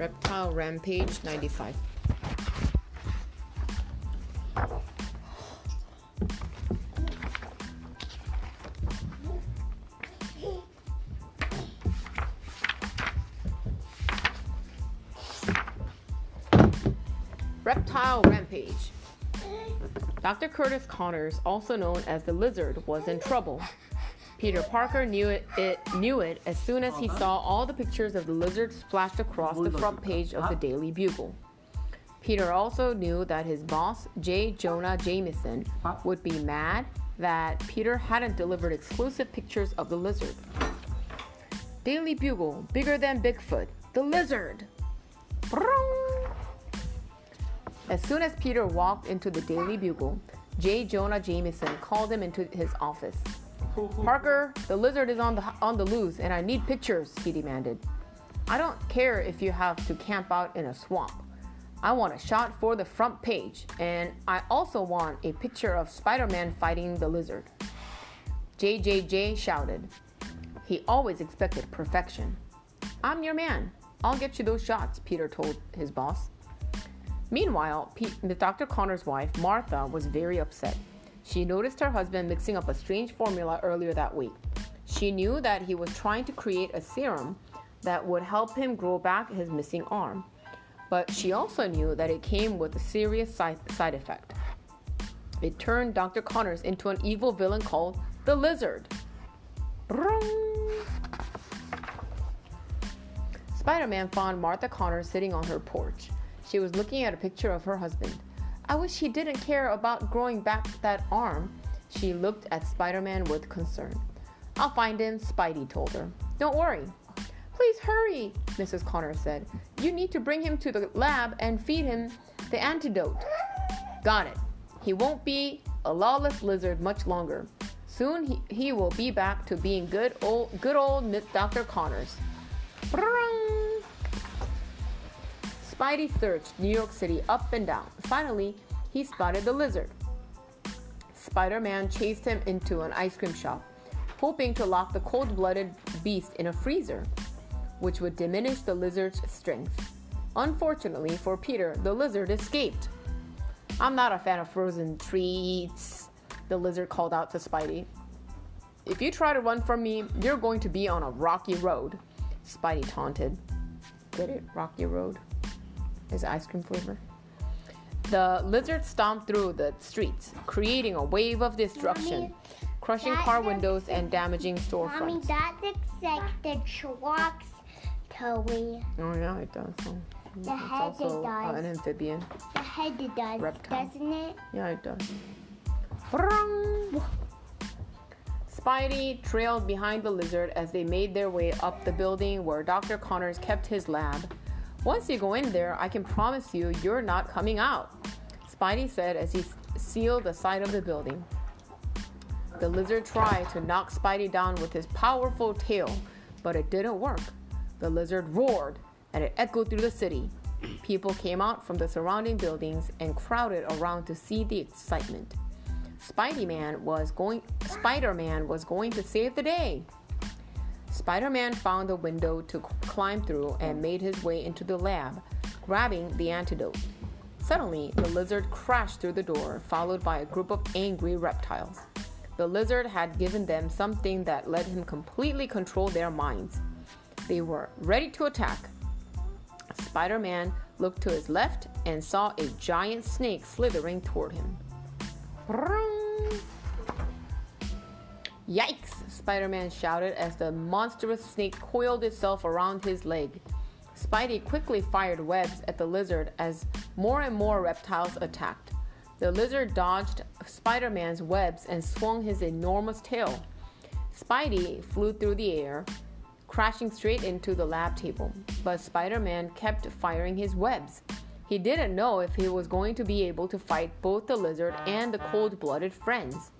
Reptile Rampage 95. Reptile Rampage. Dr. Curtis Connors, also known as the Lizard, was in trouble. Peter Parker knew it, it, knew it as soon as he uh-huh. saw all the pictures of the lizard splashed across the front page of the Daily Bugle. Peter also knew that his boss, J. Jonah Jameson, would be mad that Peter hadn't delivered exclusive pictures of the lizard. Daily Bugle, bigger than Bigfoot, the lizard. As soon as Peter walked into the Daily Bugle, J. Jonah Jameson called him into his office. Parker, the lizard is on the on the loose and I need pictures, he demanded. I don't care if you have to camp out in a swamp. I want a shot for the front page, and I also want a picture of Spider Man fighting the lizard. JJJ shouted. He always expected perfection. I'm your man. I'll get you those shots, Peter told his boss. Meanwhile, Pete, Dr. Connor's wife, Martha, was very upset. She noticed her husband mixing up a strange formula earlier that week. She knew that he was trying to create a serum that would help him grow back his missing arm but she also knew that it came with a serious side, effect. It turned Dr. Connors into an evil villain called the Lizard. Spider Man found Martha Connors sitting on her porch. She was looking at a picture of her husband. I wish he didn't care about growing back that arm. She looked at Spider Man with concern. I'll find him, Spidey told her. Don't worry, Please hurry, Mrs. Connor said. You need to bring him to the lab and feed him the antidote. Got it. He won't be a lawless lizard much longer. Soon he, he will be back to being good old good old Dr. Connors. Spidey searched New York City up and down. Finally, he spotted the lizard. Spider Man chased him into an ice cream shop, hoping to lock the cold blooded beast in a freezer which would diminish the lizard's strength. Unfortunately for Peter, the lizard escaped. I'm not a fan of frozen treats, the lizard called out to Spidey. If you try to run from me, you're going to be on a rocky road, Spidey taunted. Get it? Rocky Road? Is ice cream flavor? The lizard stomped through the streets, creating a wave of destruction, Mommy, crushing car windows and damaging storefronts. Mommy, that looks like the trucks Toey. Oh yeah, it does. So the it's head also, it does. Uh, an amphibian. The head it does. Reptile. Doesn't it? Yeah, it does. Spidey trailed behind the lizard as they made their way up the building where Dr. Connors kept his lab. Once you go in there, I can promise you you're not coming out, Spidey said as he sealed the side of the building. The lizard tried to knock Spidey down with his powerful tail, but it didn't work. The lizard roared, and it echoed through the city. People came out from the surrounding buildings and crowded around to see the excitement. Spidey-Man was going Spider-Man was going to save the day. Spider-Man found a window to climb through and made his way into the lab, grabbing the antidote. Suddenly, the lizard crashed through the door, followed by a group of angry reptiles. The lizard had given them something that let him completely control their minds. They were ready to attack. Spider Man looked to his left and saw a giant snake slithering toward him. Yikes! Spider Man shouted as the monstrous snake coiled itself around his leg. Spidey quickly fired webs at the lizard as more and more reptiles attacked. The lizard dodged Spider Man's webs and swung his enormous tail. Spidey flew through the air, crashing straight into the lab table. But Spider Man kept firing his webs. He didn't know if he was going to be able to fight both the lizard and the cold blooded friends.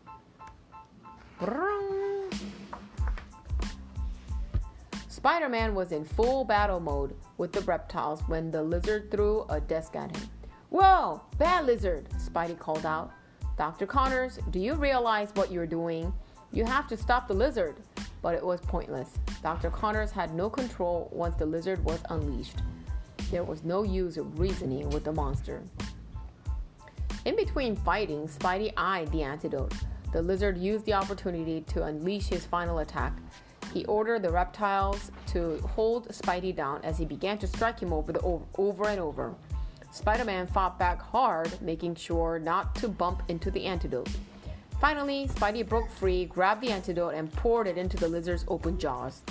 Spider Man was in full battle mode with the reptiles when the lizard threw a desk at him. Whoa, bad lizard, Spidey called out. Dr. Connors, do you realize what you're doing? You have to stop the lizard but it was pointless. Dr. Connors had no control once the lizard was unleashed. There was no use of reasoning with the monster. In between fighting, Spidey eyed the antidote. The lizard used the opportunity to unleash his final attack. He ordered the reptiles to hold Spidey down as he began to strike him over, the, over and over. Spider Man fought back hard, making sure not to bump into the antidote. Finally, Spidey broke free, grabbed the antidote, and poured it into the lizard's open jaws.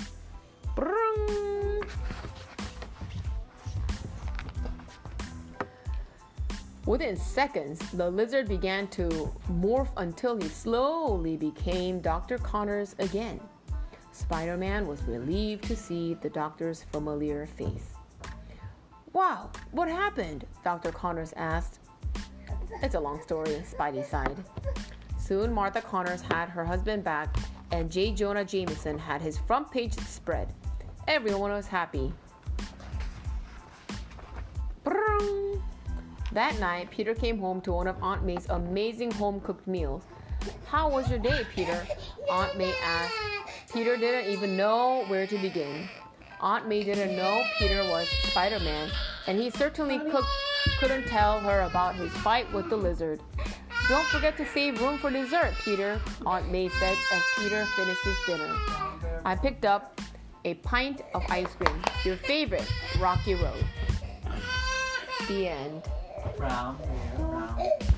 Within seconds, the lizard began to morph until he slowly became Dr. Connors again. Spider Man was relieved to see the doctor's familiar face. Wow, what happened? Dr. Connors asked. It's a long story, Spidey sighed. Soon, Martha Connors had her husband back, and J. Jonah Jameson had his front page spread. Everyone was happy. That night, Peter came home to one of Aunt May's amazing home cooked meals. How was your day, Peter? Aunt May asked. Peter didn't even know where to begin. Aunt May didn't know Peter was Spider Man, and he certainly could, couldn't tell her about his fight with the lizard. Don't forget to save room for dessert, Peter, Aunt May said as Peter finished his dinner. I picked up a pint of ice cream, your favorite, Rocky Road. The end. Brown, brown.